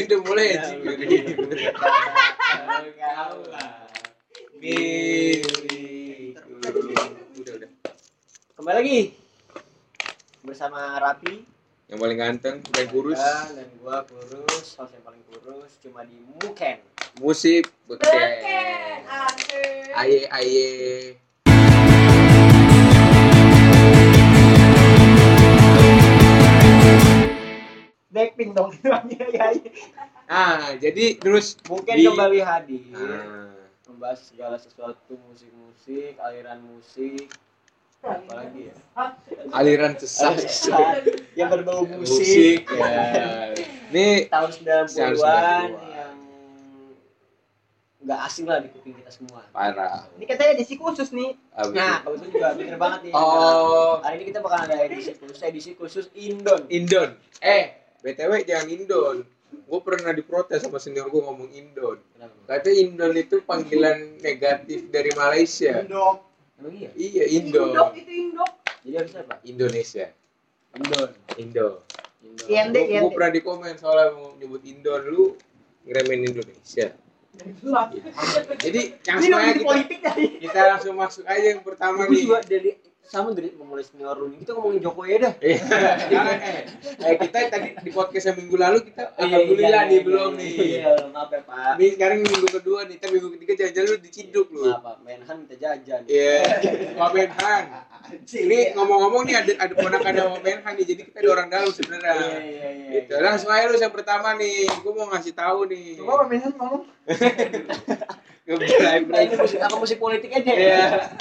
udah mulai anjir. Udah udah. Kembali lagi bersama Rapi Yang paling ganteng dan kurus. dan, dan gua kurus, host yang paling kurus cuma di Muken. Musik Beken. Aye aye. Blackpink dong ya, ya. Ah, jadi terus Muken Di- kembali hadir Ah, membahas segala sesuatu musik-musik, aliran musik, apalagi ya. aliran sesat. yang berbau musik, Musik ya. Ini tahun 90-an 90-an. yang nggak asing lah di kuping kita semua. parah. Ini katanya edisi khusus nih. Ah, Nah, itu juga bener banget nih. Oh, Hari ini kita bakal ada edisi khusus, edisi khusus Indon. Indon. Eh, BTW jangan Indon. Gue pernah diprotes sama senior gue ngomong Indon. Kenapa? Katanya Indon itu panggilan negatif dari Malaysia. Indok. Emang iya? Iya, Indok Indon. itu Indok. Jadi harus apa? Indonesia. Indon. Indo. Indon. Iya. Ende, Gue pernah di komen soalnya mau nyebut Indon lu ngeremehin Indonesia. Jelas. Jadi langsung aja lebih kita, politik tadi. kita langsung masuk aja yang pertama Gue nih. juga dari sama dari memulai senior lu nih. Kita ngomongin Jokowi dah. Iya. Sekarang, eh, eh, kita tadi di podcast yang minggu lalu kita Iya, alhamdulillah iya, nih iya, belum iya. nih. Iya, maaf ya Pak. Ini sekarang minggu kedua nih, tapi minggu ketiga jangan-jangan lu diciduk lu. Maaf Pak, Menhan minta jajan. Iya, Pak Benhan. Ini ngomong-ngomong nih ada ada ponakan sama Benhan nih, jadi kita ada orang dalam Iya, sebenarnya. iya, iya. Gitu. Langsung aja lu yang pertama nih, gua mau ngasih tahu nih. Coba Pak Menhan ngomong. Nah, ini musik apa musik politik aja Iya.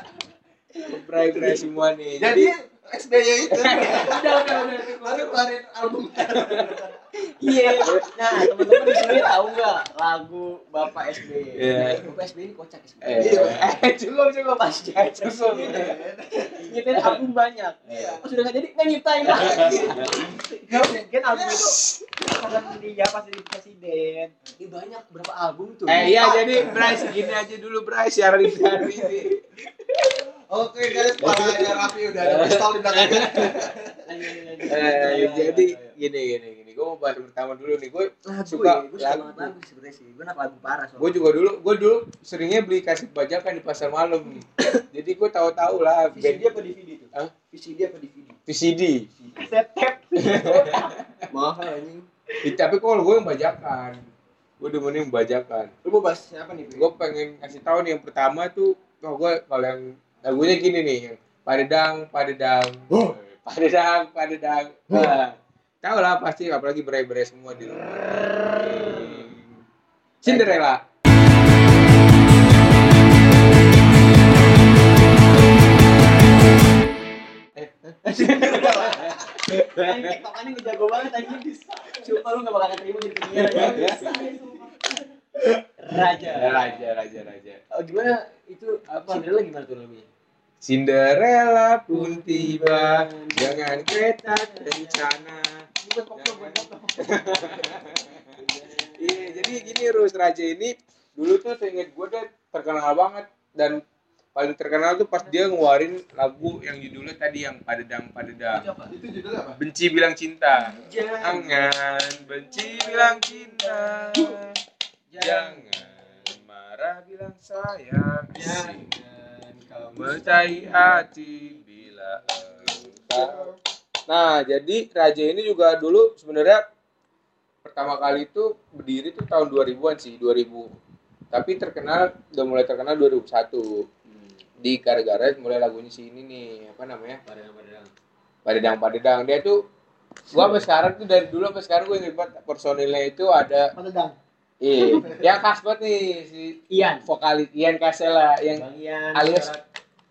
Ngebrai bray semua nih. Jadi SBY itu Udah, udah, udah. baru keluarin album Iya. Nah, teman-teman di sini tahu nggak lagu Bapak SBY? Iya. Bapak SBY ini kocak SBY. eh, eh cukup cukup Pas jajan Cukup. Nyiptain album banyak. Iya. Oh, sudah nggak jadi nggak nyiptain. Gak mungkin album itu dia pas jadi presiden. Ini banyak berapa album tuh? Eh iya jadi Bryce gini aja dulu Bryce di hari ini. oke guys palanya rapi udah ada pistol di belakangnya Eh jadi gini gini gini. Gue mau bahas pertama dulu nih. Gue lagu suka ya, gue suka lagu. banget lagu sebenarnya sih. Gue nak lagu parah soalnya. Gue juga dulu, gue dulu seringnya beli kaset bajakan di pasar malam. Jadi gue tahu-tahu lah VCD apa DVD tuh? Hah? VCD apa DVD? VCD. Setep. Mahal anjing. Ih, Tapi kalau gue yang bajakan, gue demenin yang bajakan. Lu mau bahas apa nih? Gue pengen kasih tahu nih yang pertama tuh, oh gue kalau yang lagunya gini nih, yang Padedang, Padedang, Padedang, Padedang. Nah, tahu lah pasti, apalagi berai-berai semua di rumah. Cinderella. Anjing tiktokannya gue jago banget anjing. Sumpah lu gak bakal keterima jadi penyiar aja. Raja. Raja, raja, raja. Oh, gimana itu apa? Cinderella gimana tuh lagunya? Cinderella pun tiba dengan kereta kencana. Iya, jadi gini Rus Raja ini dulu tuh seinget gue dia terkenal banget dan paling terkenal tuh pas dia ngeluarin lagu yang judulnya tadi yang Padedang Padedang. itu judulnya apa Benci bilang cinta. Jangan, Jangan benci bilang cinta. Jangan marah bilang sayang. jangan kau Mencari hati bila engkau Nah, jadi Raja ini juga dulu sebenarnya pertama kali itu berdiri tuh tahun 2000-an sih, 2000. Tapi terkenal udah mulai terkenal 2001. Di gara-gara mulai lagunya si ini nih, apa namanya? Padahal padahal. Padedang Padedang. Dia tuh gua sampai sekarang tuh dari dulu sampai sekarang gue inget banget personilnya itu ada Padedang. iya, yang khas banget nih si Ian. vokalis Ian Kasela yang Bang Ian. alias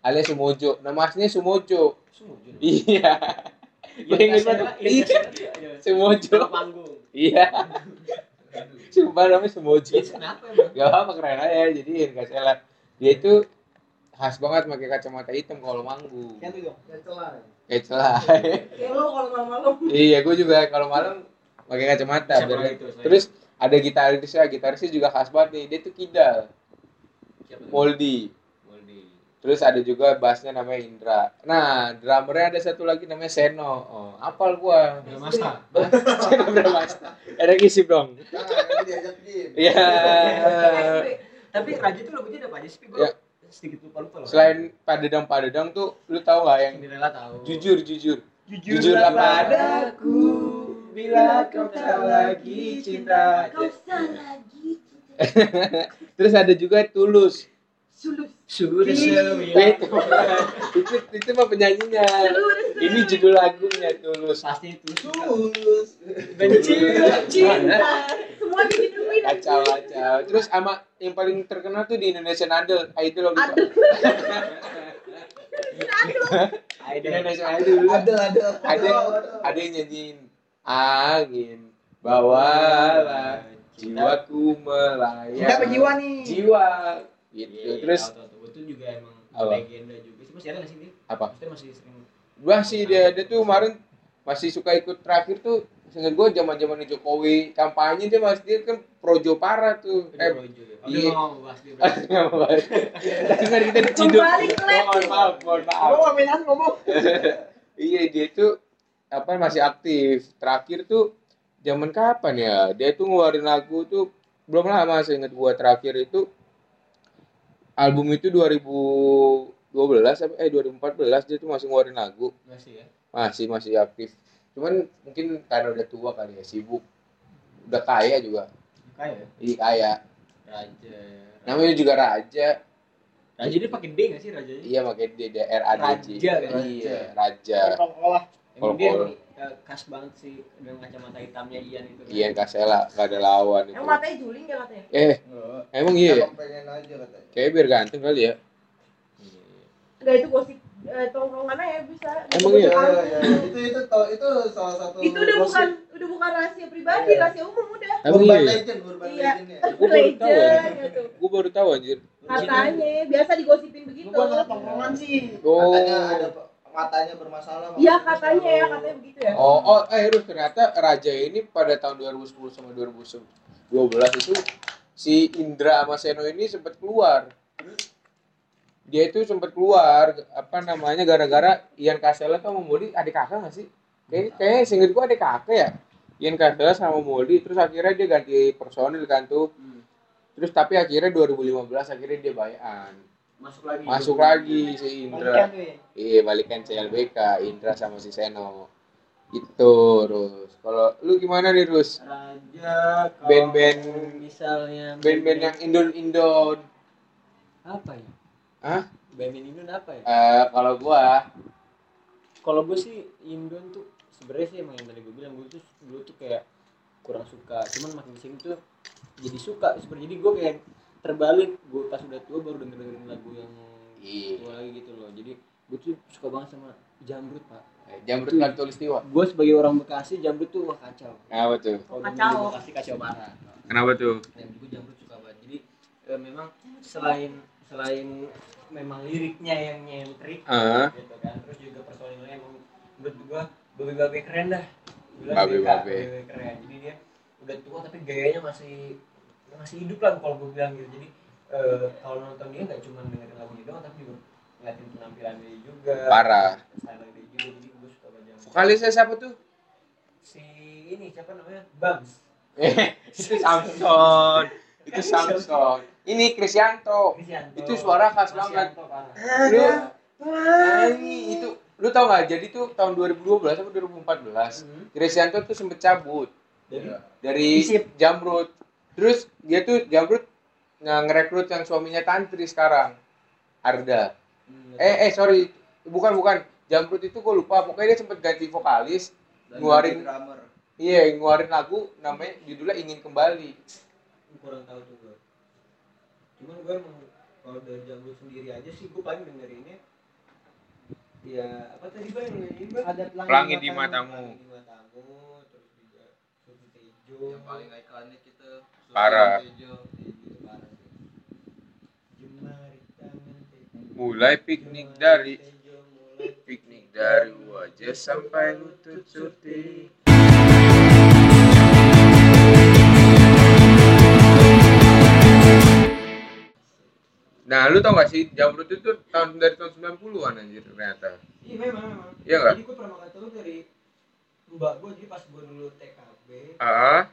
alias Sumojo. Nama aslinya Sumojo. Sumojo. Iya. Gue inget banget. Iya. Sumojo. panggung. Iya. Sumpah namanya Sumojo. Kenapa emang? Gak apa keren aja. Jadi Ian Kasela. Dia itu khas banget pakai kacamata hitam kalau manggung. Yang itu dong. Yang celah. Kayak celah. Kayak lu kalau malam-malam. iya, gue juga kalau malam pakai kacamata. Selain- Terus ada gitarisnya, gitarisnya juga khas banget nih. Dia tuh kidal. Moldi. Moldi. Terus ada juga bassnya namanya Indra. Nah, drummernya ada satu lagi namanya Seno. Oh, apal gua. Masta. Seno Bramasta. Ada ngisi dong. Nah. Iya. Tapi Raja tuh lagunya ada apa aja sih? Gue Ya. Sedikit lupa lupa loh. Selain Padedang Padedang tuh lu tahu nggak yang Cinderella tahu. jujur jujur. Jujurlah apa? padaku bila kau tak lagi cinta. Kau lagi Terus ada juga Tulus. Sulus. Sewilang. itu itu mah penyanyinya. Sulus. Ini judul lagunya Tulus. Pasti itu. Tulus. Benci. Cinta. Semua dihidupin. Kacau kacau. Terus sama yang paling terkenal tuh di Indonesian Idol, Idol waktu itu. Aduh. Aida. Indonesian Idol. Ada, ada. Ada ada yang nyanyiin angin bawalah jiwaku melayang. Siapa jiwa nih? Jiwa. Gitu. Iya, Terus tahu, tahu. itu juga emang Apa? legenda juga sih masih ada nggak sih dia? apa? Maksudnya masih sering Gua sih dia dia tuh kemarin masih suka ikut terakhir tuh Seingat gue zaman zaman Jokowi kampanye dia masih dia kan projo parah tuh. eh, Eh, juga. iya. Mau mau. Tadi kan kita diciduk. Kembali ke lab. Mohon maaf, mohon maaf. Ngomong aminan ngomong. Iya dia tuh apa masih aktif. Terakhir tuh zaman kapan ya? Dia tuh ngeluarin lagu tuh belum lama saya ingat gua terakhir itu album itu 2012 apa eh 2014 dia tuh masih ngeluarin lagu. Masih ya. Masih masih aktif. Cuman mungkin karena udah tua kali ya, sibuk. Udah kaya juga. Kayak Iya kaya. Raja. Namanya juga Raja. Raja dia pakai D nggak sih rajanya? Iya makanya dia dia R A D J. Raja kan? Iya, Raja. Emang dia Kol-kol. Eh, khas banget sih dengan kacamata hitamnya Ian itu. kan. Ian Kasela gak ada lawan itu. Yang matanya juling ya katanya. Eh, Enggak. emang iya ya? Emang pengen aja katanya. Kayak biar ganteng kali ya. Enggak itu gosip eh, tongkrongannya ya bisa. Emang iya? tahu. Ya, ya, itu itu itu salah satu Itu udah gosip. bukan udah bukan rahasia pribadi, Iya. rahasia umum udah. Emang urban iya. ya? legend, urban Iya. legend ya. Baru tahu ya. Legend gitu. Gue baru tahu anjir. Katanya biasa digosipin begitu. Kan anak tongkrongan sih. Oh. Katanya ada matanya bermasalah. Iya katanya ya, katanya begitu ya. Oh, oh, eh Rus, ternyata Raja ini pada tahun 2010 sama 2012 itu si Indra sama Seno ini sempat keluar. Dia itu sempat keluar apa namanya gara-gara Ian Kasela sama Modi adik kakak nggak sih? Kayak kayak seinget gua adik kakak ya. Ian Kasela sama Modi terus akhirnya dia ganti personil kan tuh. Hmm. Terus tapi akhirnya 2015 akhirnya dia bayan. Masuk lagi. Masuk lagi si Indra. Ya. Iya balikan CLBK Indra sama si Seno. Itu Rus. Kalau lu gimana nih Rus? Raja. Band-band- Misalnya. Band-band yang Indon-Indon. apa ya? Hah? Band-band Indon apa ya? Eh kalau gua Kalau gue sih Indon tuh sebenarnya sih emang yang tadi gue bilang gue tuh dulu tuh kayak kurang suka. Cuman makin ke sini tuh jadi suka. Seperti jadi gue kayak terbalik. Gue pas udah tua baru denger dengerin lagu yang Iya. tua lagi gitu loh. Jadi gue tuh suka banget sama Jamrut pak. Jamrut kan tulis tiwa. Gue sebagai orang Bekasi Jamrut tuh wah kacau. Kenapa tuh? Kacau. Bekasi kacau parah. Kenapa tuh? Dan gue Jamrut suka banget. Jadi eh, memang selain selain memang liriknya yang nyentrik Ah, gitu kan terus juga personilnya emang menurut gua babe-babe keren dah Babe-babe. dia babe keren jadi dia udah tua tapi gayanya masih masih hidup lah kalau gua bilang gitu jadi eh, kalau nonton dia nggak cuma dengerin lagunya doang tapi juga ngeliatin penampilan dia juga Parah. dia juga jadi gua suka banget Vokalisnya siapa tuh? si ini siapa namanya Bams itu Samson. Itu Samson. Ini Krisyanto. Krisyanto. Itu suara khas banget. Lu Ah, ini itu lu tau nggak? Jadi tuh tahun 2012 atau 2014 Hmm. Krisyanto tuh sempet cabut Jadi dari. Jamrut. Terus dia tuh Jamrut nge- ngerekrut yang suaminya Tantri sekarang. Arda. hmm, Eh eh sorry, bukan bukan. Jamrut itu gue lupa. Pokoknya dia sempet ganti vokalis. Dan Ngeluarin- ganti drummer. Iya, ngeluarin lagu namanya judulnya Ingin Kembali. kurang tahu tuh gue cuman gue emang kalau dari jamrut sendiri aja sih gue paling dengerinnya ya apa tadi bang bang Ada Pelangi di matamu. Pelangi di matamu terus juga Sufi Tejo Yang paling ikonik itu Parah. Mulai piknik dari piknik dari wajah sampai lutut surti. Nah, lu tau gak sih Jamrut itu tahun dari tahun 90-an anjir ternyata. Iya memang memang. Iya nggak? Jadi gue pernah makan tahu dari mbak gue jadi pas gue dulu TKB, Ah,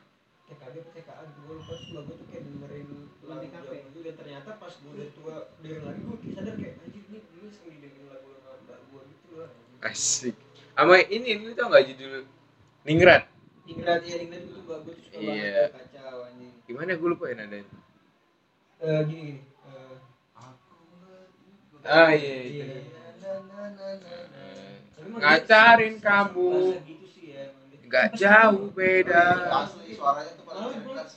TKB atau TKA gitu gue lupa mbak gue tuh kayak dengerin lagu. Jawa itu dan ternyata pas gue udah tua dengerin lagi gue sadar kayak anjir ini dulu sering dengerin lagu lagu mbak gue gitu loh. anjir. asik. Sama ini lu tau gak judul Ningrat? Ningrat ya Ningrat itu tuh suka banget Iya. kacau anjing. Gimana gue lupa ya nadanya. Eh gini gini. eh, Ah iya. iya. iya. Ngacarin kamu. Bahasa gitu sih ya emang dia. Gak jauh beda. Asli suaranya tuh paling Malah gue khas.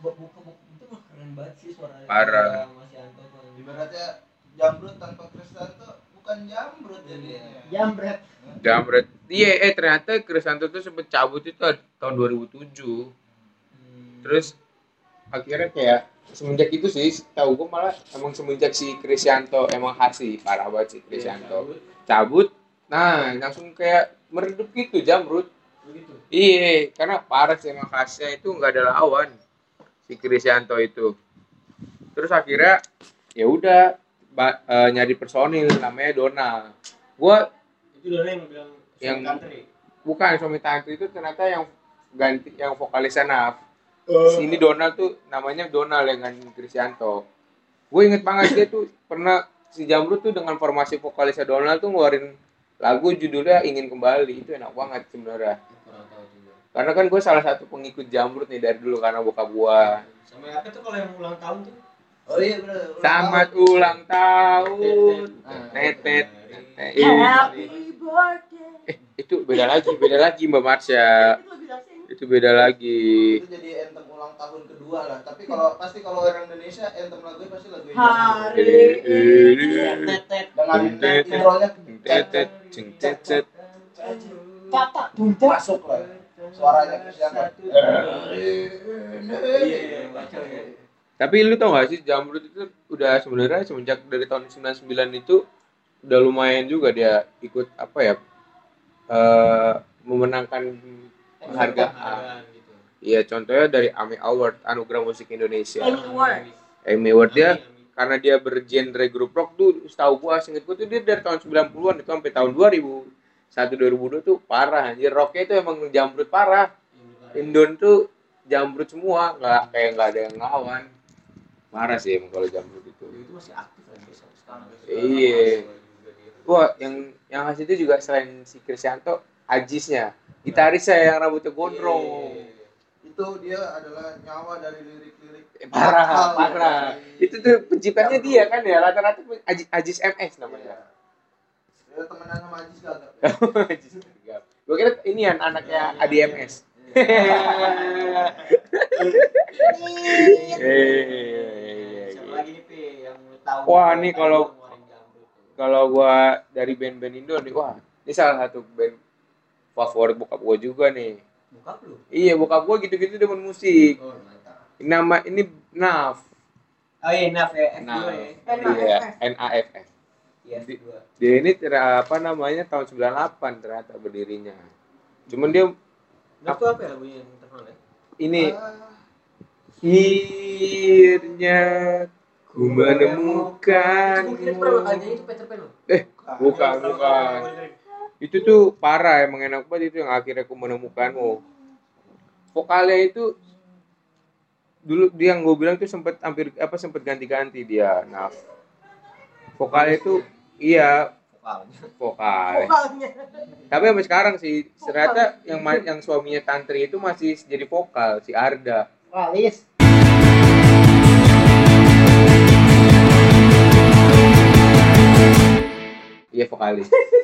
buka buka itu mah keren banget sih suaranya. Parah. Kayak Mas Yanto tuh. anjing. Ibaratnya jamrut tanpa Kristanto bukan jamrut jadinya. Jambret. Jamret. Iya, eh ternyata Krisanto tuh sempet cabut itu tahun 2007. Hmm. Terus akhirnya kayak semenjak itu sih tahu gue malah emang semenjak si Krisyanto emang sih parah banget si Krisyanto cabut nah langsung kayak meredup gitu jamrut Begitu. iya karena parah sih emang khasnya itu nggak ada lawan si Krisyanto itu terus akhirnya ya udah eh, nyari personil namanya Donald gua Itu dulu yang bilang Yang- country. bukan suami tantri itu ternyata yang ganti yang vokalisnya Naf Oh. Sini Donald tuh namanya Donald dengan Krisyanto. Gue inget banget dia tuh pernah si Jamrut tuh dengan formasi vokalisnya Donald tuh ngeluarin lagu judulnya Ingin Kembali itu enak banget sebenarnya. Karena kan gue salah satu pengikut Jamrut nih dari dulu karena bokap gua. Sama apa tuh kalau yang ulang tahun tuh? Oh iya benar. ulang Selamat ulang tahun. Birthday. eh, itu beda lagi, beda lagi Mbak Marsha. Itu beda lagi. Itu jadi anthem ulang tahun kedua lah. Tapi kalau pasti kalau orang Indonesia anthem lagunya pasti lagu Hari ini. Tetet. dengan intronya Tetet, ceng tetet. Kata. masuk lah. Suaranya Kristanto. Iya, iya, baca ya. Tapi lu tau gak sih Jamrut itu udah sebenarnya semenjak dari tahun 99 itu udah lumayan juga dia ikut apa ya eh memenangkan penghargaan. gitu. Iya contohnya dari AMI Award Anugerah Musik Indonesia. Emmy Award. AMI Award dia karena dia bergenre grup rock tuh setahu gua singkat gua tuh dia dari tahun 90-an itu sampai tahun 2000 satu 2002 tuh parah anjir rocknya itu emang jamrut parah Indon tuh jamrut semua nggak kayak nggak ada yang ngelawan parah sih emang kalau jamrut itu Itu masih aktif sampai sekarang. Iya. wah yang yang ngasih itu juga selain si Krisyanto Ajisnya. Gitarisnya yang rambutnya gondrong. Itu dia adalah nyawa dari lirik-lirik. Eh, parah parah. itu tuh penciptanya dia kan ya rata-rata Ajis, Ajis MS namanya. Dia temenan sama Ajis gagap. Ajis gue kira ini kan anaknya ADMS Eh, Siapa lagi nih Pi yang lu tahu? Wah, nih kalau- kalau gua dari band-band Indo nih wah ini salah satu band favorit bokap gua juga nih Bokap lu? iya bokap gua gitu-gitu demen musik Oh, mantap. nama ini Naf Oh iya, Naf ya, F2 Naf ya. iya NAFF Iya, F2. dia ini apa namanya tahun 98 ternyata berdirinya cuman dia Naf tuh apa ya lagunya yang terkenal ya? ini Ah, akhirnya ku menemukan Itu mungkin pernah makanya itu Peter Pan loh. bukan bukan itu tuh parah emang enak banget itu yang akhirnya aku menemukanmu. Vokalnya itu dulu dia yang gue bilang tuh sempat hampir apa sempat ganti-ganti dia nah. Vokalnya itu iya. Vokalnya. vokal. Vokalnya. tapi sampai sekarang sih ternyata yang yang suaminya tantri itu masih jadi vokal si Arda. Walis. iya vokalis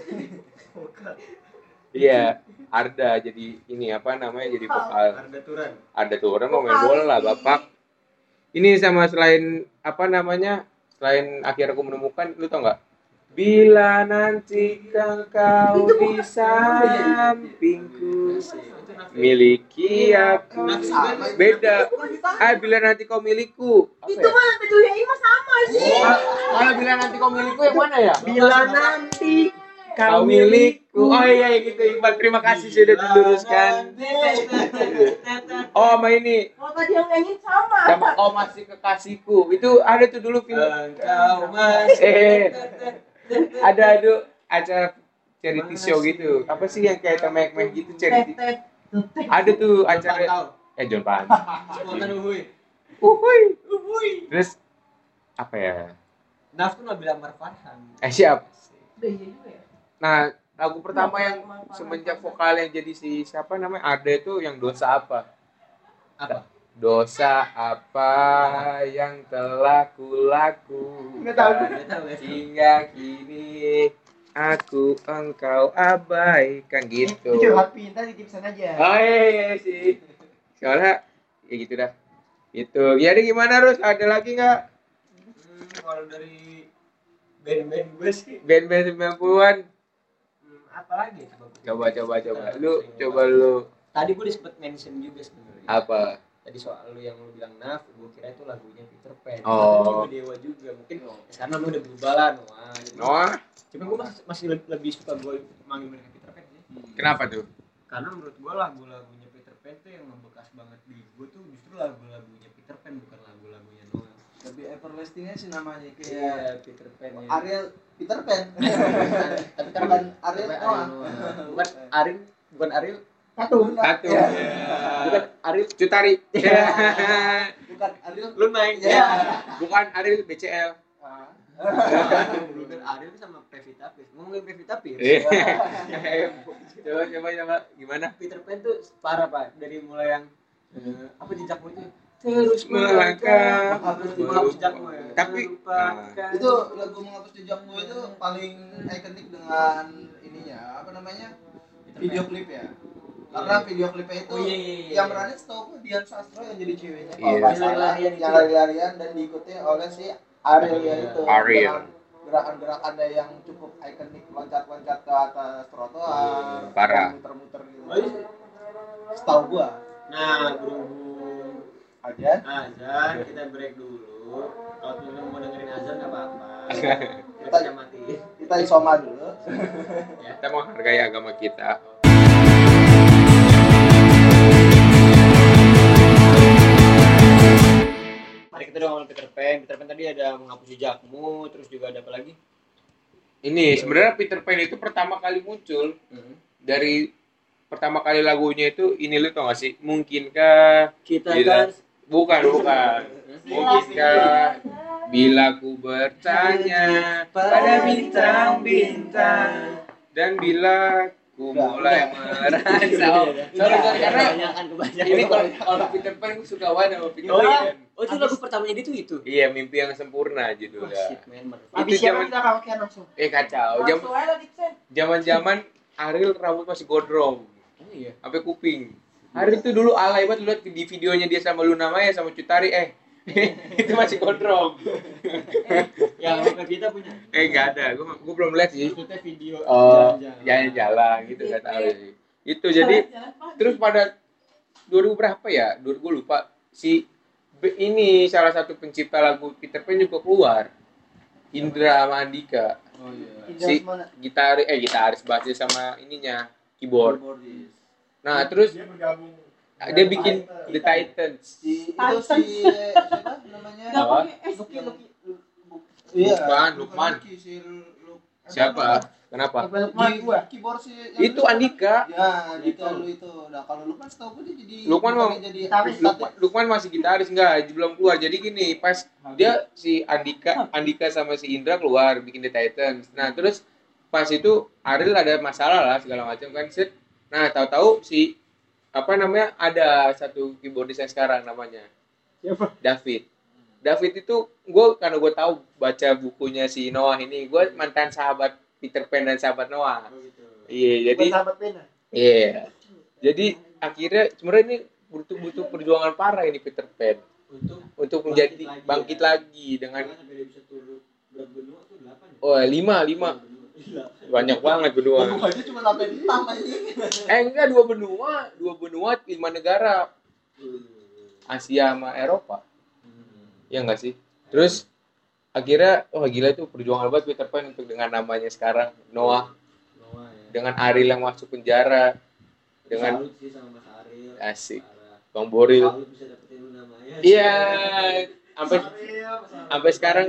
iya Arda jadi ini apa namanya jadi vokal. Arda Turan. ada tuh orang mau main bola lah bapak. Ini sama selain apa namanya selain akhir aku menemukan lu tau nggak? Bila nanti kau di sampingku miliki aku. Beda. ah bila nanti kau milikku apa Itu ya? mah Bedulia ini mah sama sih. Ma- malah bila nanti kau milikku yang mana ya? Bila nanti kau milikku. Oh iya gitu Iqbal, terima kasih sudah diluruskan. Oh sama ini Oh tadi yang nyanyi sama. sama Oh masih kekasihku. Itu ada tuh dulu film. Engkau masih Eh, ada tuh acara charity show gitu. Apa sih yang kayak temek gitu charity? Ada tuh acara eh John Pan. Uhuy. Uhuy. Uhuy. Terus apa ya? Naf tuh Nabila Amar Farhan. Eh siap. Udah iya juga ya. Nah, lagu pertama yang semenjak vokalnya jadi si siapa namanya Ade itu yang dosa apa? Apa? Dosa apa yang telah kulaku Nggak tahu. Nggak tahu ya. hingga kini aku engkau abaikan gitu. Itu happy, ntar ditipsan aja. Oh iya, iya sih. Soalnya ya gitu dah. Itu. Jadi gimana Rus? Ada lagi nggak Hmm, kalau dari band-band gue sih band-band 90-an? Hmm, apa lagi coba Coba coba coba. Lu coba lu tadi gue disebut mention juga sebenarnya apa? tadi soal lu yang lu bilang Naf gue kira itu lagunya Peter Pan Oh. Juga Dewa juga mungkin sekarang lu udah berubah lah Noah. Noah, cuma gue masih, masih lebih, lebih suka gue manggil mereka Peter Pan sih kenapa tuh? karena menurut gue lagu-lagunya Peter Pan tuh yang membekas banget di gue tuh justru lagu-lagunya Peter Pan bukan Noah Lebih everlastingnya sih namanya kayak iya Peter Pan ya Ariel Peter Pan. tapi kan Bukan Ariel bukan Noah. bukan Ariel bukan Ariel Satu. Satu. Ya. bukan Ariel Cutari. Bukan Ariel. lu naik Ya. Bukan Ariel BCL. Ah. Bukan Ariel sama Pevita Pierce ngomongin Pevita Pierce Iya. coba coba coba gimana? Peter Pan tuh parah pak dari mulai yang eh, apa jejakmu itu terus Melangkah. menghapus jejakmu ya Tapi-. Itu lagu menghapus jejakmu itu paling ikonik dengan ininya apa namanya? Video klip ya. Karena video klipnya itu Oh, iya, iya, iya. yang berani setahu gue Dian Sastro yang jadi ceweknya. Iya. Kalau Yang salah, yang lari-larian dan diikuti oleh si Ariel ya itu. Ariel. Dengan gerakan-gerakannya yang cukup ikonik loncat-loncat ke atas trotoar, parah. muter-muter gitu. Iya. Setahu gua. nah berhubung Aja. azan kita break dulu kalau temen mau dengerin azan nggak apa-apa kita mati Kita isoma dulu. Kita menghargai agama kita. mari kita dong Peter Pan Peter Pan tadi ada menghapus jejakmu terus juga ada apa lagi Ini sebenarnya Peter Pan itu pertama kali muncul dari pertama kali lagunya itu ini lu tau gak sih? Mungkinkah kita kan bukan bukan. mungkinkah bila ku bertanya pada bintang-bintang dan bila ku mulai merasa oh, sorry sorry karena ini kalau kalau Peter Pan gue suka banget sama Peter oh iya. Pan. Oh itu lagu pertamanya dia tuh itu? Iya mimpi yang sempurna judulnya. Shit man motherfucker. Habis Itu siapa zaman- kita karaokean langsung. eh kacau. Jam Langsung aja Dixon. zaman zaman Ariel rambut masih gondrong. Oh iya. Sampai kuping Ariel itu dulu alay banget lu lihat di videonya dia sama Luna Maya sama Cutari eh itu masih gondrong. Yang bukan kita punya. Eh nggak ada gue gue belum lihat sih. Itu teh video oh jalan-jalan. jalan-jalan gitu nggak tahu sih. Itu jadi terus pada 2000 berapa ya? 2000 gue lupa. Si B- ini salah satu pencipta lagu Peter Pan juga keluar. Indra sama Andika. Oh iya. Si gitaris eh gitaris basis sama ininya keyboard. Keyboardis. Nah terus dia bergabung dia bikin The Titans Si itu si siapa namanya? Apa? Lucky Lucky. Iya. Lukman, Lukman. Siapa kenapa Lukman Di gua. keyboard si yang itu Andika Ya, Andika lu itu. Nah, kalau Lukman setahu gue dia jadi Lukman mau- jadi Gitaris. Lukman, Lukman masih gitaris enggak belum keluar jadi gini pas dia si Andika Andika sama si Indra keluar bikin The Titans nah terus pas itu Ariel ada masalah lah segala macam kan set nah tahu-tahu si apa namanya ada satu keyboardis yang sekarang namanya. Siapa? David. David itu gue karena gue tahu baca bukunya si Noah ini gue mantan sahabat Peter Pan dan sahabat Noah. Oh gitu. Iya jadi sahabat pena. iya. Jadi akhirnya sebenarnya ini butuh butuh perjuangan parah ini Peter Pan. Untuk untuk Bangkit menjadi lagi bangkit ya. lagi dengan Karena sampai dia bisa turun berapa benua tuh delapan ya? Oh lima lima Gila. banyak banget benua. Benua aja cuma sampai enam aja. eh enggak dua benua. Dua benua lima negara. Asia sama Eropa. Ya enggak sih? Terus akhirnya oh gila itu perjuangan banget Peter Pan untuk dengan namanya sekarang Noah. Dengan Ariel yang masuk penjara. Dengan Salut sih sama Mas Ariel. Asik. Bang Boril. Iya. Sampai sampai sekarang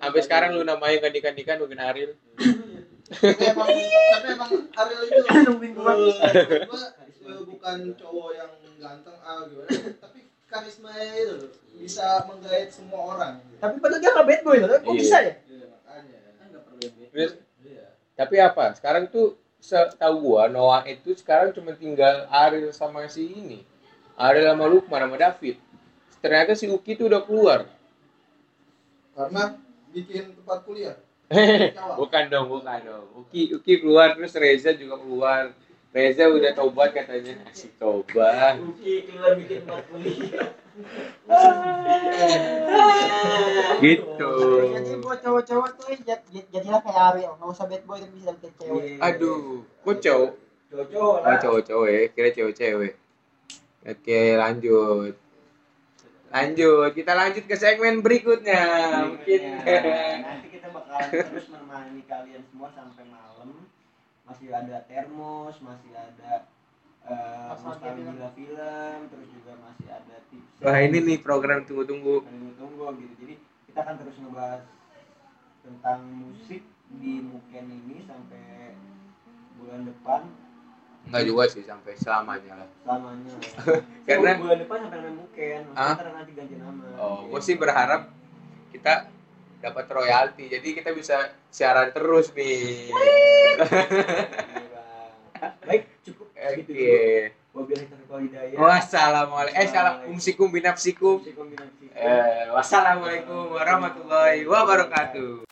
sampai sekarang lu. namanya ganti-gantikan mungkin Ariel tapi emang tapi emang Ariel itu Nungguin gua. gua bukan cowok yang ganteng ah gimana tapi karisma itu loh, bisa menggait semua orang gitu. Tapi padahal dia nggak bad boy loh. Kok Iya. bisa ya? Iya, makanya kan nggak perlu Iya. tapi apa sekarang tuh setahu gua Noah itu sekarang cuma tinggal Ariel sama si ini Ariel sama Lukman sama David ternyata si Uki tuh udah keluar karena bikin tempat kuliah bukan dong bukan dong. Uki Uki keluar terus Reza juga keluar. Reza udah tobat katanya. Asik tobat Uki keluar bikin kuliah gitu. Jadi buat cowok-cowok tuh jad- jad- jadilah kayak Ariel, nggak usah bad boy tapi bisa dapetin cewek. aduh kok cowok? Cowok oh cowok-cowok ya. Kira cewek-cewek. Oke lanjut. Lanjut. Kita lanjut ke segmen berikutnya. Mungkin nanti kita bakalan terus menemani kalian semua sampai malam. Masih ada termos masih ada uh, nostalgia film. terus juga masih ada tips wah ini nih program tunggu-tunggu. Yang tunggu gitu. Jadi kita akan terus ngebahas tentang musik di Muken ini sampai bulan depan. Enggak juga sih sampai selamanya lah. Selamanya. Karena- bulan depan sampai namanya Muken. Ah? nanti ganti nama. Oh Gitu. gue sih berharap kita dapat royalti. Jadi kita bisa siaran terus nih. Iya, baik cukup. Oke. Gitu wabillahi hidayah. Wassalamualaikum. Eh salam umsikum binafsikum. Musik kombinasi. eh wassalamualaikum warahmatullahi wabarakatuh